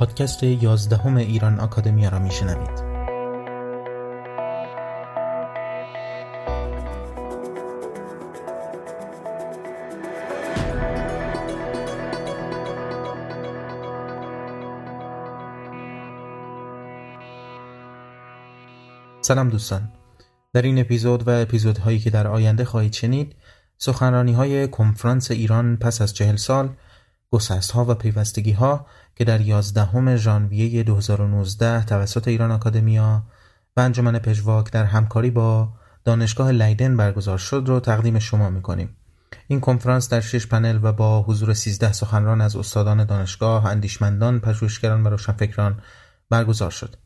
پادکست یازدهم ایران آکادمیا را میشنوید. سلام دوستان. در این اپیزود و اپیزودهایی که در آینده خواهید شنید سخنرانی های کنفرانس ایران پس از چهل سال گسست ها و پیوستگی ها که در 11 ژانویه 2019 توسط ایران آکادمیا و انجمن پژواک در همکاری با دانشگاه لیدن برگزار شد رو تقدیم شما می‌کنیم. این کنفرانس در شش پنل و با حضور 13 سخنران از استادان دانشگاه، اندیشمندان، پژوهشگران و روشنفکران برگزار شد.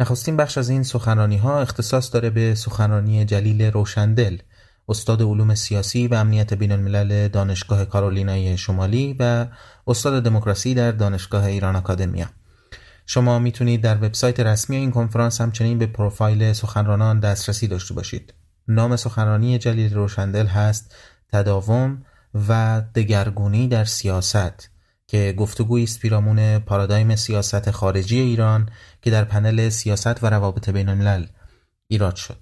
نخستین بخش از این سخنرانی ها اختصاص داره به سخنرانی جلیل روشندل استاد علوم سیاسی و امنیت بین الملل دانشگاه کارولینای شمالی و استاد دموکراسی در دانشگاه ایران آکادمیا. شما می‌تونید در وبسایت رسمی این کنفرانس همچنین به پروفایل سخنرانان دسترسی داشته باشید. نام سخنرانی جلیل روشندل هست تداوم و دگرگونی در سیاست. که گفتگوی است پیرامون پارادایم سیاست خارجی ایران که در پنل سیاست و روابط بین الملل ایراد شد.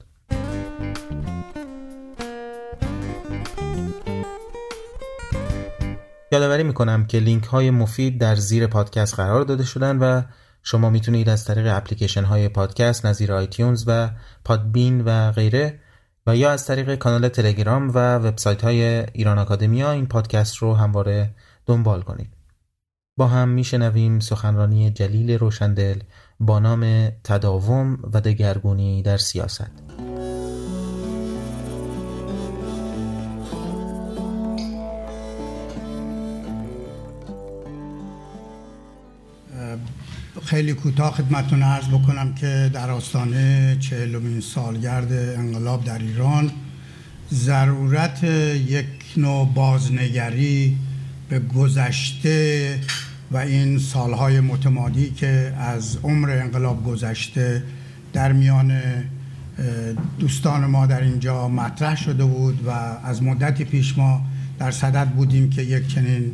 یادآوری می‌کنم که لینک های مفید در زیر پادکست قرار داده شدن و شما می‌تونید از طریق اپلیکیشن های پادکست نظیر iTunes و Podbean و غیره و یا از طریق کانال تلگرام و وبسایت های ایران آکادمیا این پادکست رو همواره دنبال کنید. با هم میشنویم سخنرانی جلیل روشندل با نام تداوم و دگرگونی در سیاست. خیلی کوتاه خدمتون عرض بکنم که در آستانه چهلمین سالگرد انقلاب در ایران ضرورت یک نوع بازنگری به گذشته و این سالهای متمادی که از عمر انقلاب گذشته در میان دوستان ما در اینجا مطرح شده بود و از مدتی پیش ما در صدد بودیم که یک چنین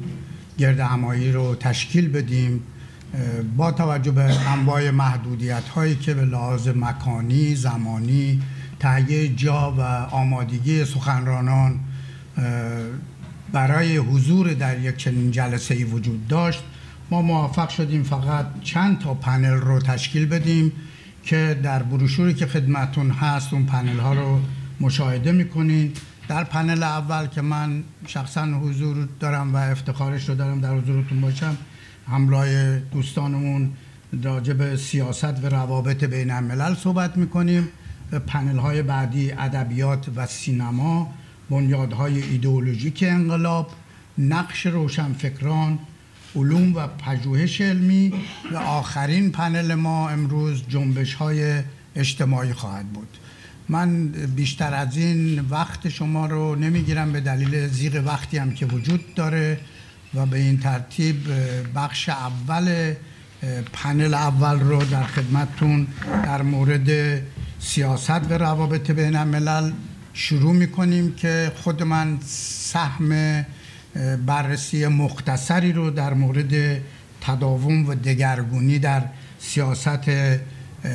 گرد همایی رو تشکیل بدیم. با توجه به انواع محدودیت هایی که به لحاظ مکانی، زمانی، تهیه جا و آمادگی سخنرانان برای حضور در یک چنین جلسه ای وجود داشت ما موفق شدیم فقط چند تا پنل رو تشکیل بدیم که در بروشوری که خدمتون هست اون پنل ها رو مشاهده می‌کنین. در پنل اول که من شخصا حضور دارم و افتخارش رو دارم در حضورتون باشم همراه دوستانمون راجع به سیاست و روابط بین الملل صحبت می‌کنیم. پنل های بعدی ادبیات و سینما بنیادهای ایدئولوژیک انقلاب نقش روشنفکران علوم و پژوهش علمی و آخرین پنل ما امروز جنبش های اجتماعی خواهد بود. من بیشتر از این وقت شما رو نمی‌گیرم به دلیل زیغ وقتی هم که وجود داره و به این ترتیب بخش اول پنل اول رو در خدمتتون در مورد سیاست و روابط بین الملل شروع می‌کنیم که خود من سهم بررسی مختصری رو در مورد تداوم و دگرگونی در سیاست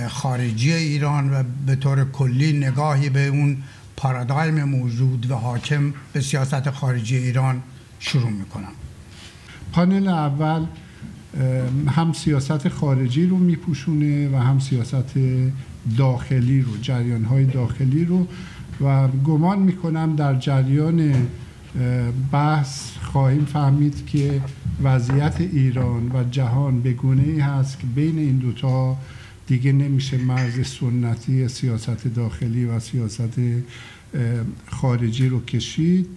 خارجی ایران و به طور کلی نگاهی به اون پارادایم موجود و حاکم به سیاست خارجی ایران شروع می‌کنم. پانل اول هم سیاست خارجی رو میپوشونه و هم سیاست داخلی رو جریان های داخلی رو و گمان می‌کنم در جریان بحث خواهیم فهمید که وضعیت ایران و جهان به گونه ای هست که بین این دوتا دیگه نمیشه مرز سنتی سیاست داخلی و سیاست خارجی رو کشید.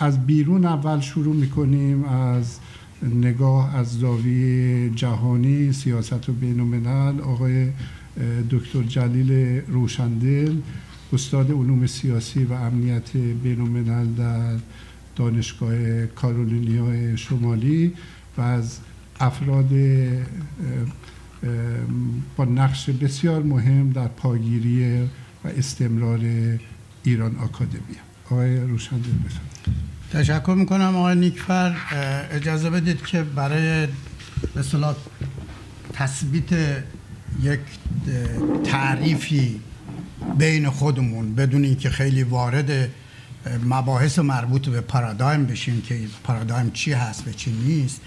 از بیرون اول شروع می‌کنیم از نگاه از زاویه جهانی سیاست و بین آقای دکتر جلیل روشندل استاد علوم سیاسی و امنیت بین در دانشگاه کارولینیا شمالی و از افراد با نقش بسیار مهم در پاگیری و استمرار ایران آکادمیا آقای روشندل بفرمایید. تشکر می‌کنم آقای نیکفر. اجازه بدید که برای به تثبیت یک تعریفی بین خودمون بدون اینکه خیلی وارد مباحث مربوط به پارادایم بشیم که پارادایم چی هست و چی نیست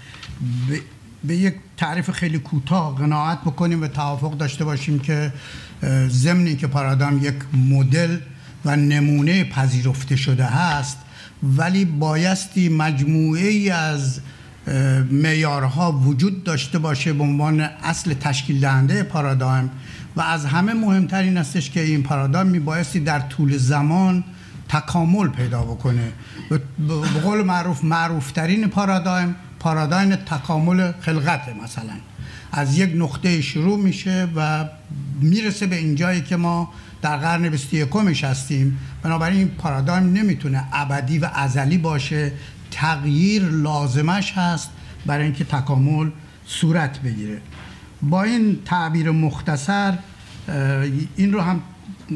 به یک تعریف خیلی کوتاه قناعت بکنیم و توافق داشته باشیم که ضمن که پارادایم یک مدل و نمونه پذیرفته شده هست ولی بایستی مجموعه ای از میارها وجود داشته باشه به عنوان اصل تشکیل دهنده پارادایم و از همه مهمتر این استش که این پارادایم می بایستی در طول زمان تکامل پیدا بکنه. به قول معروف معروفترین پارادایم پارادایم تکامل خلقت مثلا. از یک نقطه شروع میشه و می‌رسه به اینجایی که ما در قرن 21 هستیم. بنابراین این پارادایم نمی‌تونه ابدی و ازلی باشه. تغییر لازمش هست برای اینکه تکامل صورت بگیره. با این تعبیر مختصر این رو هم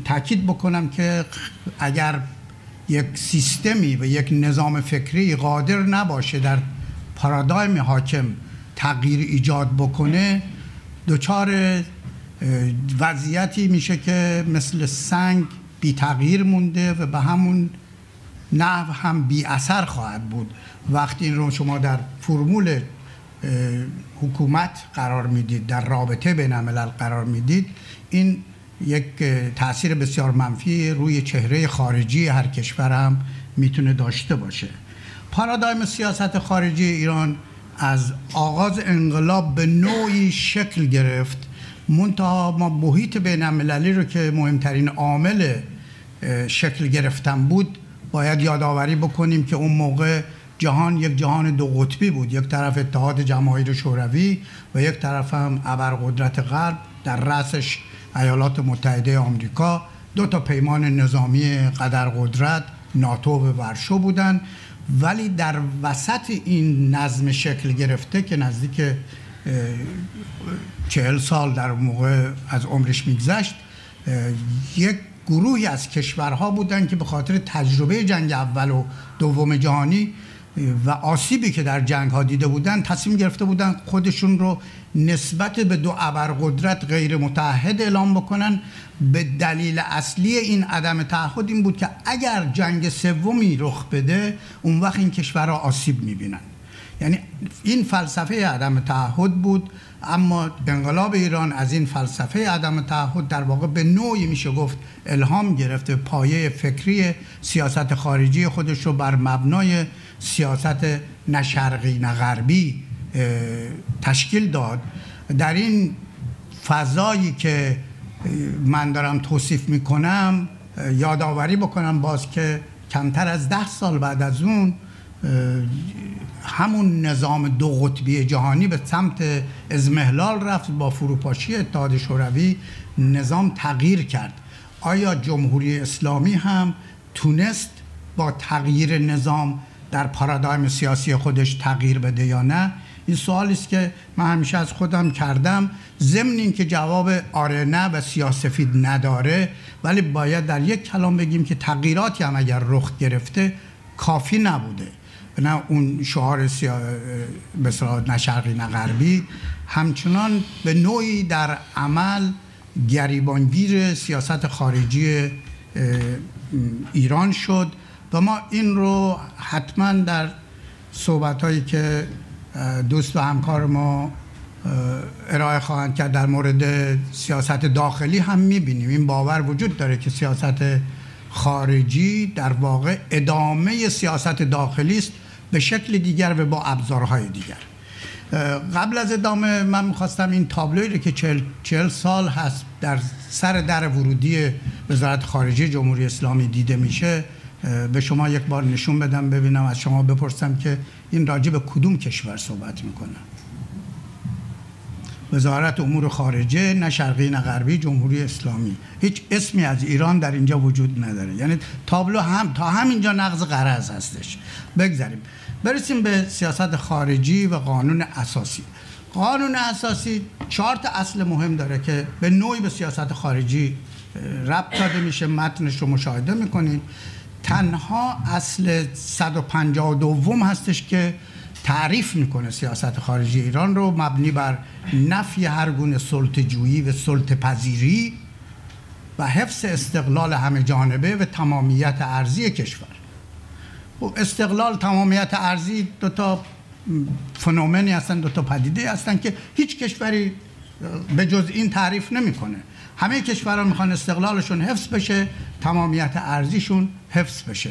تاکید بکنم که اگر یک سیستمی و یک نظام فکری قادر نباشه در پارادایم حاکم تغییر ایجاد بکنه دچار وضعیتی میشه که مثل سنگ بی تغییر مونده و به همون نحو هم بی اثر خواهد بود. وقتی این رو شما در فرمول حکومت قرار می‌دید در رابطه بین الملل قرار می‌دید این یک تاثیر بسیار منفی روی چهره خارجی هر کشور هم می‌تونه داشته باشه. پارادایم سیاست خارجی ایران از آغاز انقلاب به نوعی شکل گرفت. منتها ما محیط بین المللی رو که مهمترین عامل شکل گرفتن بود باید یادآوری بکنیم که اون موقع جهان یک جهان دو قطبی بود. یک طرف اتحاد جماهیر شوروی و یک طرف هم ابرقدرت غرب در رأسش ایالات متحده آمریکا. دو تا پیمان نظامی قدر قدرت ناتو و ورشو بودن. ولی در وسط این نظم شکل گرفته که نزدیک چهل سال در موقع از عمرش میگذشت یک گروهی از کشورها بودند که به خاطر تجربه جنگ اول و دوم جهانی و آسیبی که در جنگ ها دیده بودن تصمیم گرفته بودن خودشون رو نسبت به دو ابرقدرت غیر متحد اعلام بکنن. به دلیل اصلی این عدم تعهد این بود که اگر جنگ سومی رخ بده اون وقت این کشورها آسیب می‌بینن. یعنی این فلسفه عدم تعهد بود اما انقلاب ایران از این فلسفه عدم تعهد در واقع به نوعی میشه گفت الهام گرفته پایه فکری سیاست خارجی خودش رو بر مبنای سیاست نه شرقی نه غربی تشکیل داد. در این فضایی که من دارم توصیف می‌کنم یادآوری بکنم باز که کمتر از ده سال بعد از اون همون نظام دو قطبی جهانی به سمت ازمهلال رفت با فروپاشی اتحاد شوروی نظام تغییر کرد. آیا جمهوری اسلامی هم تونست با تغییر نظام در پارادایم سیاسی خودش تغییر بده یا نه این سوالی است که من همیشه از خودم کردم. ضمن اینکه جواب آره نه و سیاسفید نداره ولی باید در یک کلام بگیم که تغییراتی هم اگر رخ گرفته کافی نبوده. نه اون شعار سیا... نه شرقی نه غربی همچنان به نوعی در عمل گریبانگیر سیاست خارجی ایران شد. و ما این رو حتما در صحبت هایی که دوست و همکار ما ارائه خواهند کرد در مورد سیاست داخلی هم می‌بینیم. این باور وجود داره که سیاست خارجی در واقع ادامه سیاست داخلی است به شکل دیگر و با ابزارهای دیگر. قبل از ادامه من می‌خواستم این تابلوی رو که چل, چل سال هست در سر در ورودی وزارت خارجه جمهوری اسلامی دیده میشه به شما یک بار نشون بدم ببینم از شما بپرسم که این راجع به کدوم کشور صحبت می‌کنه. وزارت امور خارجه نه شرقی نه غربی جمهوری اسلامی. هیچ اسمی از ایران در اینجا وجود نداره. یعنی تابلو هم تا همینجا نقض قرض هستش. بگذاریم. برسیم به سیاست خارجی و قانون اساسی. قانون اساسی چهار تا اصل مهم داره که به نوعی به سیاست خارجی ربط داده میشه متنش رو مشاهده می‌کنید. تنها اصل 152 هستش که تعریف می‌کنه سیاست خارجی ایران رو مبنی بر نفی هر گونه سلطه‌جویی و سلطه پذیری و حفظ استقلال همه جانبه و تمامیت ارزی کشور. خب استقلال تمامیت ارزی دو تا فنومنی هستن دو تا پدیده هستن که هیچ کشوری به جز این تعریف نمی‌کنه. همه کشورها می‌خوان استقلالشون حفظ بشه تمامیت ارزیشون حفظ بشه.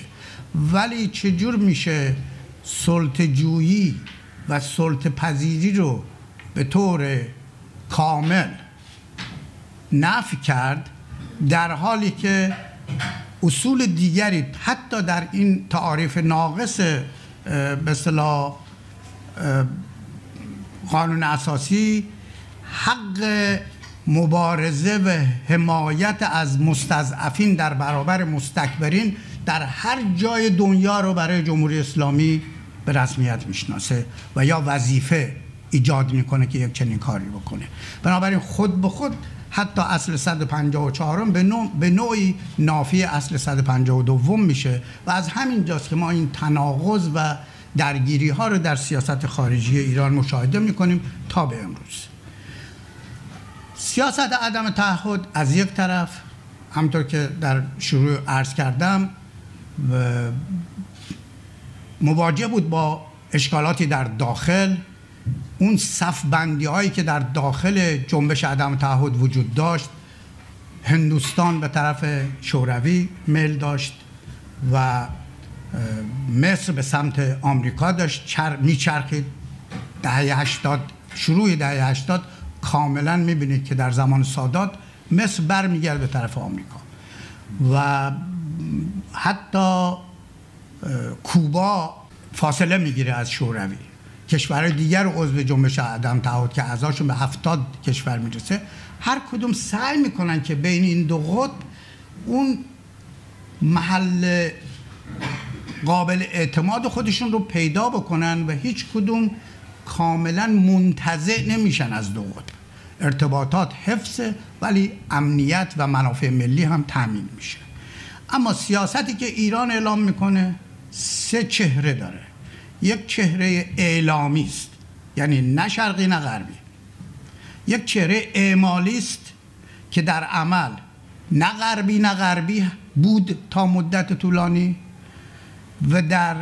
ولی چجور میشه سلطه جویی و سلطه پذیری رو به طور کامل نفی کرد در حالی که اصول دیگری حتی در این تعاریف ناقص به قانون اساسی حق مبارزه و حمایت از مستضعفین در برابر مستکبرین در هر جای دنیا رو برای جمهوری اسلامی به رسمیت می‌شناسه و یا وظیفه ایجاد می‌کنه که یک چنین کاری بکنه. بنابراین خود به خود حتی اصل 154 به, نوع به نوعی نافی اصل 152 میشه و از همین جاست که ما این تناقض و درگیری ها رو در سیاست خارجی ایران مشاهده می‌کنیم تا به امروز. سیاست عدم تعهد از یک طرف همطور که در شروع عرض کردم مواجه بود با اشکالاتی در داخل. اون صف بندی هایی که در داخل جنبش عدم تعهد وجود داشت هندوستان به طرف شوروی میل داشت و مصر به سمت آمریکا داشت. چر میچرخید دهه 80 شروع دهه 80 کاملا می‌بینید که در زمان سادات مصر برمیگرد به طرف آمریکا. و حتی کوبا فاصله می‌گیره از شوروی. کشورهای دیگر عضو جنبش عدم تعهد که اعضاشون به هفتاد کشور می‌رسه. هر کدوم سعی می‌کنن که بین این دو قطب اون محل قابل اعتماد خودشون رو پیدا بکنن و هیچ کدوم کاملا منتزع نمیشن از دو قطب ارتباطات حفظه ولی امنیت و منافع ملی هم تامین میشه. اما سیاستی که ایران اعلام می‌کنه سه چهره داره. یک چهره اعلامی است یعنی نه شرقی نه غربی. یک چهره اعمالی است که در عمل نه غربی نه غربی بود تا مدت طولانی و در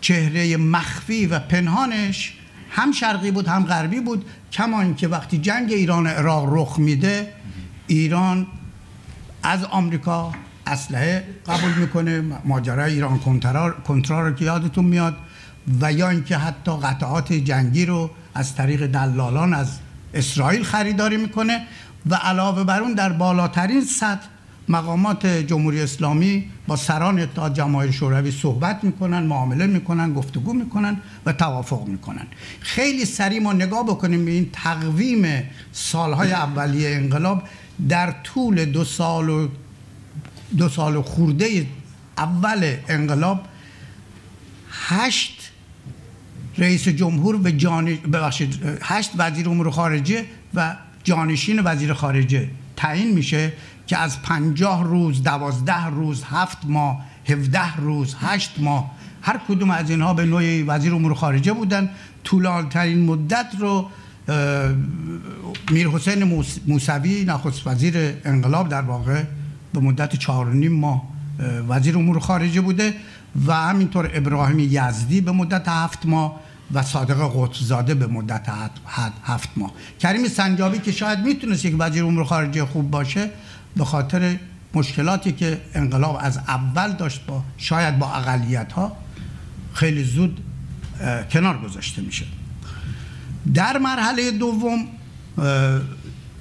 چهره مخفی و پنهانش هم شرقی بود هم غربی بود. کما اینکه وقتی جنگ ایران عراق رخ میده ایران از آمریکا اسلحه قبول می‌کنه ماجرای ایران کنترا رو که یادتون میاد. و یا اینکه حتی قطعات جنگی رو از طریق دلالان از اسرائیل خریداری می‌کنه. و علاوه بر اون در بالاترین سطح مقامات جمهوری اسلامی با سران اتحاد جماهیر شوروی صحبت می‌کنن معامله می‌کنن گفتگو می‌کنن و توافق می‌کنن. خیلی سریع ما نگاه بکنیم به این تقویم سالهای اولیه انقلاب. در طول دو سال و دو سال خورده اول انقلاب هشت رئیس جمهور و جان... ببخشید هشت وزیر امور خارجه و جانشین وزیر خارجه تعیین میشه. که از پنجاه روز دوازده روز هفت ماه هفده روز هشت ماه هر کدوم از اینها به نوعی وزیر امور خارجه بودن. طولانترین مدت رو میر حسین موسوی نخست وزیر انقلاب در واقع به مدت چهار نیم ماه وزیر امور خارجه بوده و همینطور ابراهیم یزدی به مدت هفت ماه و صادق قطبزاده به مدت هفت ماه. کریم سنجابی که شاید می‌تونست یک وزیر امور خارجه خوب باشه به خاطر مشکلاتی که انقلاب از اول داشت با شاید با اقلیت ها خیلی زود کنار گذاشته میشه در مرحله دوم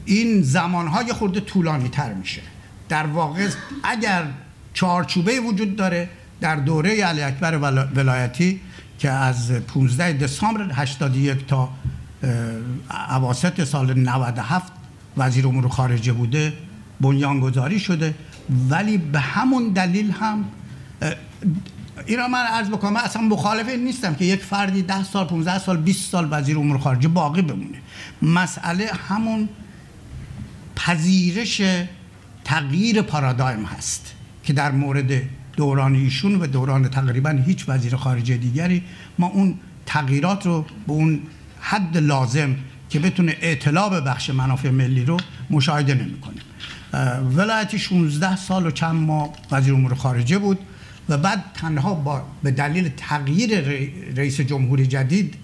این زمانهای خورده طولانی تر میشه. در واقع اگر چارچوبه وجود داره در دوره علی اکبر ولایتی که از 15 دسامبر 81 تا اواسط سال 97 وزیر امور خارجه بوده بنیانگذاری شده ولی به همون دلیل هم این را من عرض بکنم من اصلا مخالف نیستم که یک فردی ده سال 15 سال 20 سال وزیر امور خارجه باقی بمونه. مسئله همون پذیرش تغییر پارادایم هست که در مورد دوران ایشون و دوران تقریبا هیچ وزیر خارجه دیگری ما اون تغییرات رو به اون حد لازم که بتونه به بخش منافع ملی رو مشاهده نمی‌کنیم ولایتی 16 سال و چند ماه وزیر امور خارجه بود و بعد تنها با به دلیل تغییر رئیس جمهوری جدید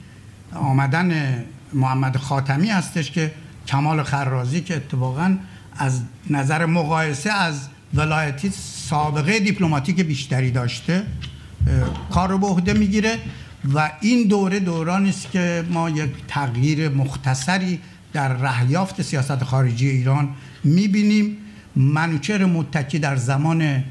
آمدن محمد خاتمی هستش که کمال خرازی که اتفاقا از نظر مقایسه از ولایتی سابقه دیپلماتیک بیشتری داشته کار رو به عهده می‌گیره و این دوره دورانی است که ما یک تغییر مختصری در رهیافت سیاست خارجی ایران می‌بینیم. منوچهر متکی در زمان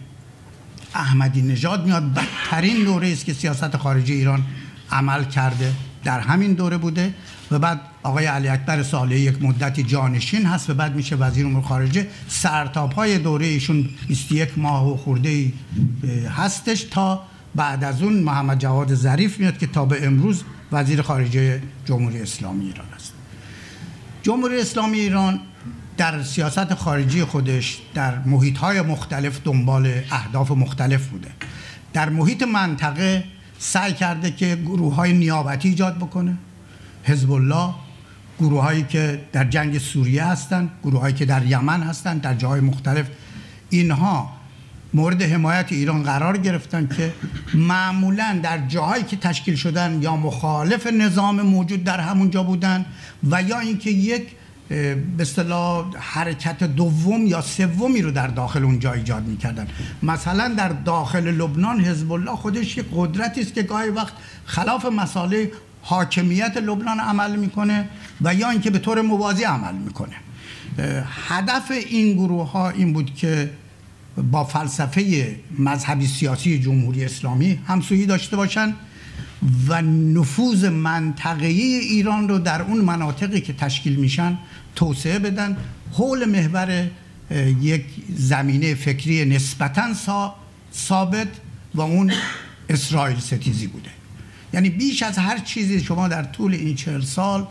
احمدی نژاد میاد. بدترین دوره است که سیاست خارجی ایران عمل کرده. در همین دوره بوده و بعد آقای علی اکبر صالحی یک مدتی جانشین هست و بعد میشه وزیر امور خارجه. سرتاپ های دوره ایشون 21 ماه و خورده هستش تا بعد از اون محمد جواد ظریف میاد که تا به امروز وزیر خارجه جمهوری اسلامی ایران است. جمهوری اسلامی ایران در سیاست خارجی خودش در محیط های مختلف دنبال اهداف مختلف بوده. در محیط منطقه سعی کرده که گروه های نیابتی ایجاد بکنه. حزب الله گروه هایی که در جنگ سوریه هستند گروه هایی که در یمن هستند در جاهای مختلف. اینها مورد حمایت ایران قرار گرفتن که معمولا در جاهایی که تشکیل شدن یا مخالف نظام موجود در همونجا بودن و یا اینکه یک به اصطلاح حرکت دوم یا سومی رو در داخل اونجا ایجاد می‌کردن. مثلا در داخل لبنان حزب الله خودش یک قدرتی است که گاهی وقت خلاف مسائل حاکمیت لبنان عمل می‌کنه و یا اینکه به طور موازی عمل می‌کنه. هدف این گروه ها این بود که با فلسفه مذهبی سیاسی جمهوری اسلامی همسویی داشته باشند و نفوذ منطقه‌ای ایران رو در اون مناطقی که تشکیل میشن توسعه بدن. حول محور یک زمینه فکری نسبتا ثابت و اون اسرائیل ستیزی بوده. یعنی بیش از هر چیزی شما در طول این چهل سال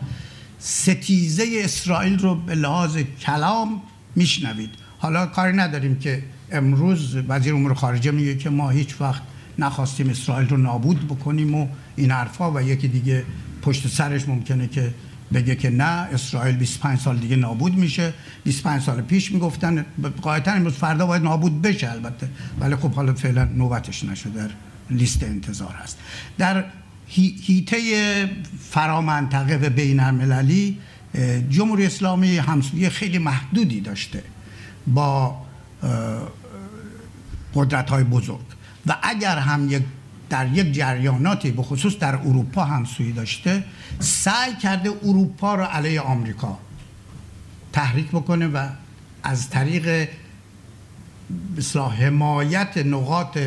ستیزه اسرائیل رو به لحاظ کلام میشنوید. حالا کاری نداریم که امروز وزیر امور خارجه میگه که ما هیچ وقت نخواستیم اسرائیل رو نابود بکنیم و این حرفا و یکی دیگه پشت سرش ممکنه که بگه که نه اسرائیل 25 سال دیگه نابود میشه. 25 سال پیش می‌گفتن قاعدتا امروز فردا باید نابود بشه البته. ولی خب حالا فعلا نوبتش نشده. در لیست انتظار هست. در هیته فرامنطقه و بین المللی جمهوری اسلامی همسویه خیلی محدودی داشته. با قدرت های بزرگ. و اگر هم یک در یک جریاناتی به خصوص در اروپا همسویی داشته سعی کرده اروپا رو علیه آمریکا تحریک بکنه و از طریق بسیار حمایت نقاط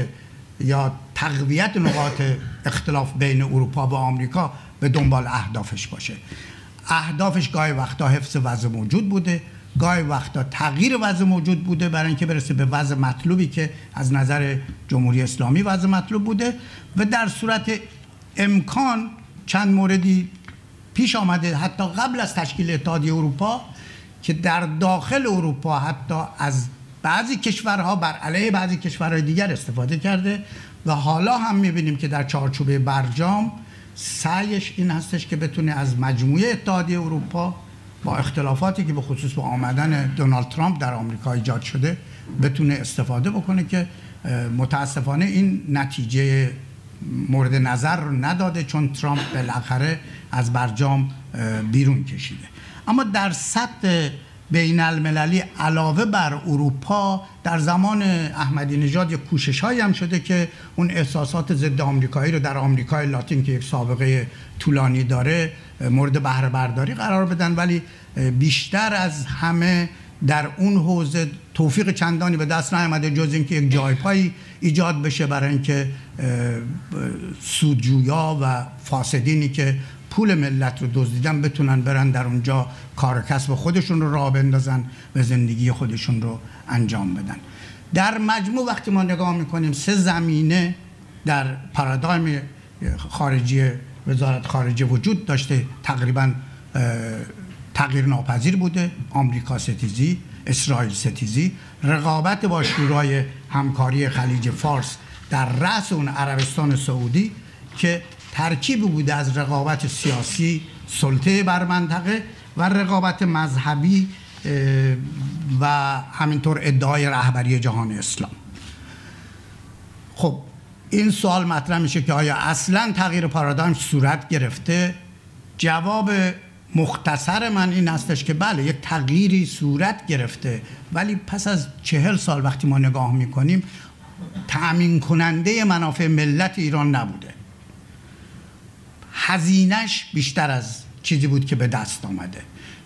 یا تقویت نقاط اختلاف بین اروپا و آمریکا به دنبال اهدافش باشه. اهدافش گاهی وقتا حفظ وضع موجود بوده. گاهی وقتا تغییر وضع موجود بوده برای اینکه برسه به وضع مطلوبی که از نظر جمهوری اسلامی وضع مطلوب بوده و در صورت امکان چند موردی پیش آمده حتی قبل از تشکیل اتحادیه اروپا که در داخل اروپا حتی از بعضی کشورها بر علیه بعضی کشورهای دیگر استفاده کرده و حالا هم می‌بینیم که در چارچوب برجام سعیش این هستش که بتونه از مجموعه اتحادیه اروپا با اختلافاتی که به خصوص با آمدن دونالد ترامپ در آمریکا ایجاد شده بتونه استفاده بکنه که متاسفانه این نتیجه مورد نظر رو نداده چون ترامپ بالاخره از برجام بیرون کشیده. اما در سطح بین المللی علاوه بر اروپا در زمان احمدی نژاد یک کوشش هایی هم شده که اون احساسات ضد آمریکایی رو در آمریکای لاتین که یک سابقه طولانی داره مورد بهره برداری قرار بدن. ولی بیشتر از همه در اون حوزه توفیق چندانی به دست نیامده جز اینکه یک جایپایی ایجاد بشه برای اینکه سودجویا و فاسدینی که پول ملت رو دزدیدن بتونن برن در اونجا کار کسب خودشون رو راه بندازن و زندگی خودشون رو انجام بدن. در مجموع وقتی ما نگاه می‌کنیم سه زمینه در پارادایم خارجی وزارت خارجه وجود داشته. تقریبا تغییر ناپذیر بوده. آمریکا ستیزی اسرائیل ستیزی. رقابت با شورای همکاری خلیج فارس در رأس اون عربستان سعودی که ترکیب بوده از رقابت سیاسی سلطه بر منطقه و رقابت مذهبی و همینطور ادعای رهبری جهان اسلام. خب این سوال مطرح میشه که آیا اصلا تغییر پارادایم صورت گرفته؟ جواب مختصر من این هستش که بله یک تغییری صورت گرفته. ولی پس از چهل سال وقتی ما نگاه می‌کنیم تأمین کننده منافع ملت ایران نبوده. هزینش بیشتر از چیزی بود که به دست آمده.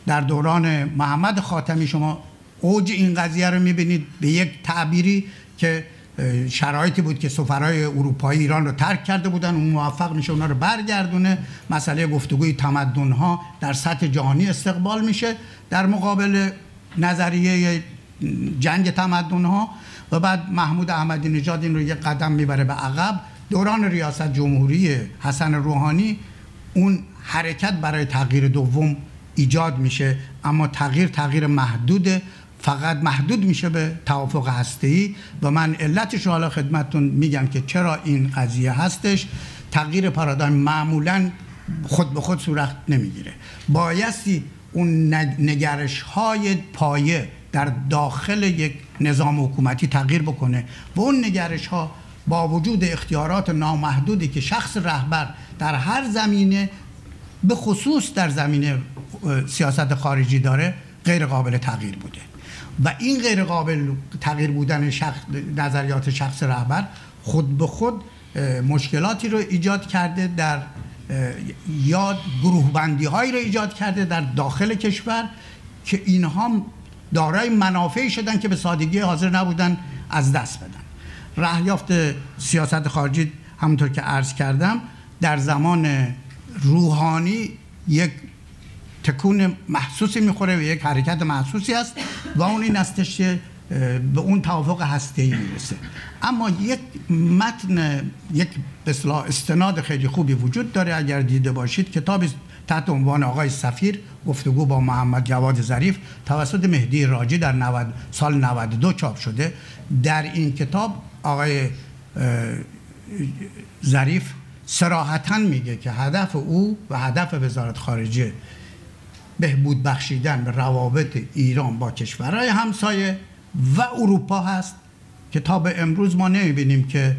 در دوران محمد خاتمی شما اوج این قضیه رو می‌بینید به یک تعبیری که شرایطی بود که سفرهای اروپایی ایران رو ترک کرده بودن اون موفق میشه اونا رو برگردونه. مسئله گفتگوی تمدن ها در سطح جهانی استقبال میشه در مقابل نظریه جنگ تمدن ها و بعد محمود احمدی نژاد این رو یک قدم می‌بره به عقب. دوران ریاست جمهوری حسن روحانی اون حرکت برای تغییر دوم ایجاد میشه. اما تغییر تغییر محدود فقط محدود میشه به توافق هسته‌ای. و من علتش رو حالا خدمتتون میگم که چرا این قضیه هستش. تغییر پارادایم معمولا خود به خود صورت نمی‌گیره. بایستی اون نگرش های پایه در داخل یک نظام حکومتی تغییر بکنه و اون نگرش ها با وجود اختیارات نامحدودی که شخص رهبر در هر زمینه به خصوص در زمینه سیاست خارجی داره غیر قابل تغییر بوده. و این غیر قابل تغییر بودن شخص نظریات شخص رهبر خود به خود مشکلاتی رو ایجاد کرده در یاد گروه بندی هایی رو ایجاد کرده در داخل کشور که اینها دارای منافعی شدن که به سادگی حاضر نبودن از دست بدن. رهیافت سیاست خارجی همونطور که عرض کردم در زمان روحانی یک تکون محسوسی می‌خوره و یک حرکت محسوسی است و اون این استش که به اون توافق هسته ای می‌رسه. اما یک متن یک به استناد خیلی خوبی وجود داره اگر دیده باشید کتاب تحت عنوان آقای سفیر گفتگو با محمد جواد ظریف توسط مهدی راجی در 90 سال 92 چاپ شده. در این کتاب آقای ظریف سراحتا میگه که هدف او و هدف وزارت خارجه بهبود بخشیدن به روابط ایران با کشورهای همسایه و اروپا هست که تا به امروز ما نمی‌بینیم که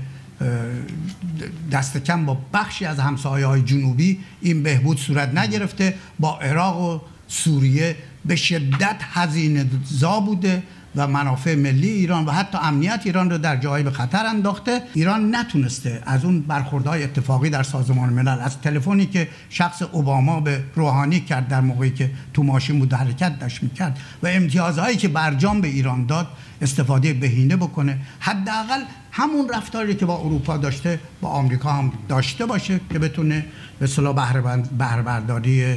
دست کم با بخشی از همسایه های جنوبی این بهبود صورت نگرفته. با عراق و سوریه به شدت هزینه زا بوده. و منافع ملی ایران و حتی امنیت ایران رو در جایی به خطر انداخته. ایران نتونسته از اون برخوردهای اتفاقی در سازمان ملل از تلفنی که شخص اوباما به روحانی کرد در موقعی که تو ماشین بود حرکت داشت می‌کرد و امتیازهایی که برجام به ایران داد استفاده بهینه بکنه. حداقل همون رفتاری که با اروپا داشته با آمریکا هم داشته باشه که بتونه به صلاح بهره برداری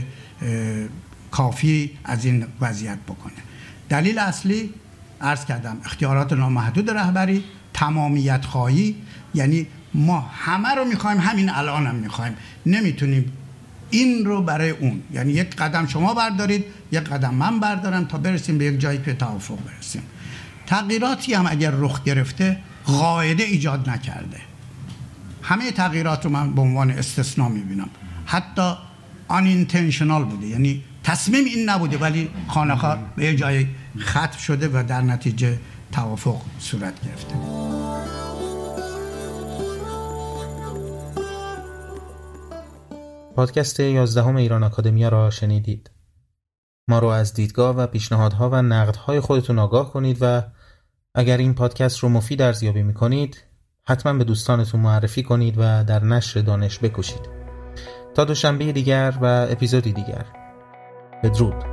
کافی از این وضعیت بکنه. دلیل اصلی عرض کردم اختیارات نامحدود رهبری تمامیت خواهی یعنی ما همه رو می‌خوایم همین الان هم می‌خوایم. نمی‌تونیم این رو برای اون. یعنی یک قدم شما بردارید یک قدم من بردارم تا برسیم به یک جایی که توافق برسیم. تغییراتی هم اگر رخ گرفته قاعده ایجاد نکرده. همه تغییرات رو من به عنوان استثناء می‌بینم. حتی آن بوده. یعنی تصمیم این نبوده ولی خانه به یه جای ختم شده و در نتیجه توافق صورت گرفته پادکست 11 ایران آکادمیا را شنیدید. ما رو از دیدگاه و پیشنهادها و نقدهای خودتون آگاه کنید و اگر این پادکست رو مفید ارزیابی می‌کنید حتما به دوستانتون معرفی کنید و در نشر دانش بکشید. تا دوشنبه دیگر و اپیزودی دیگر Pedroto.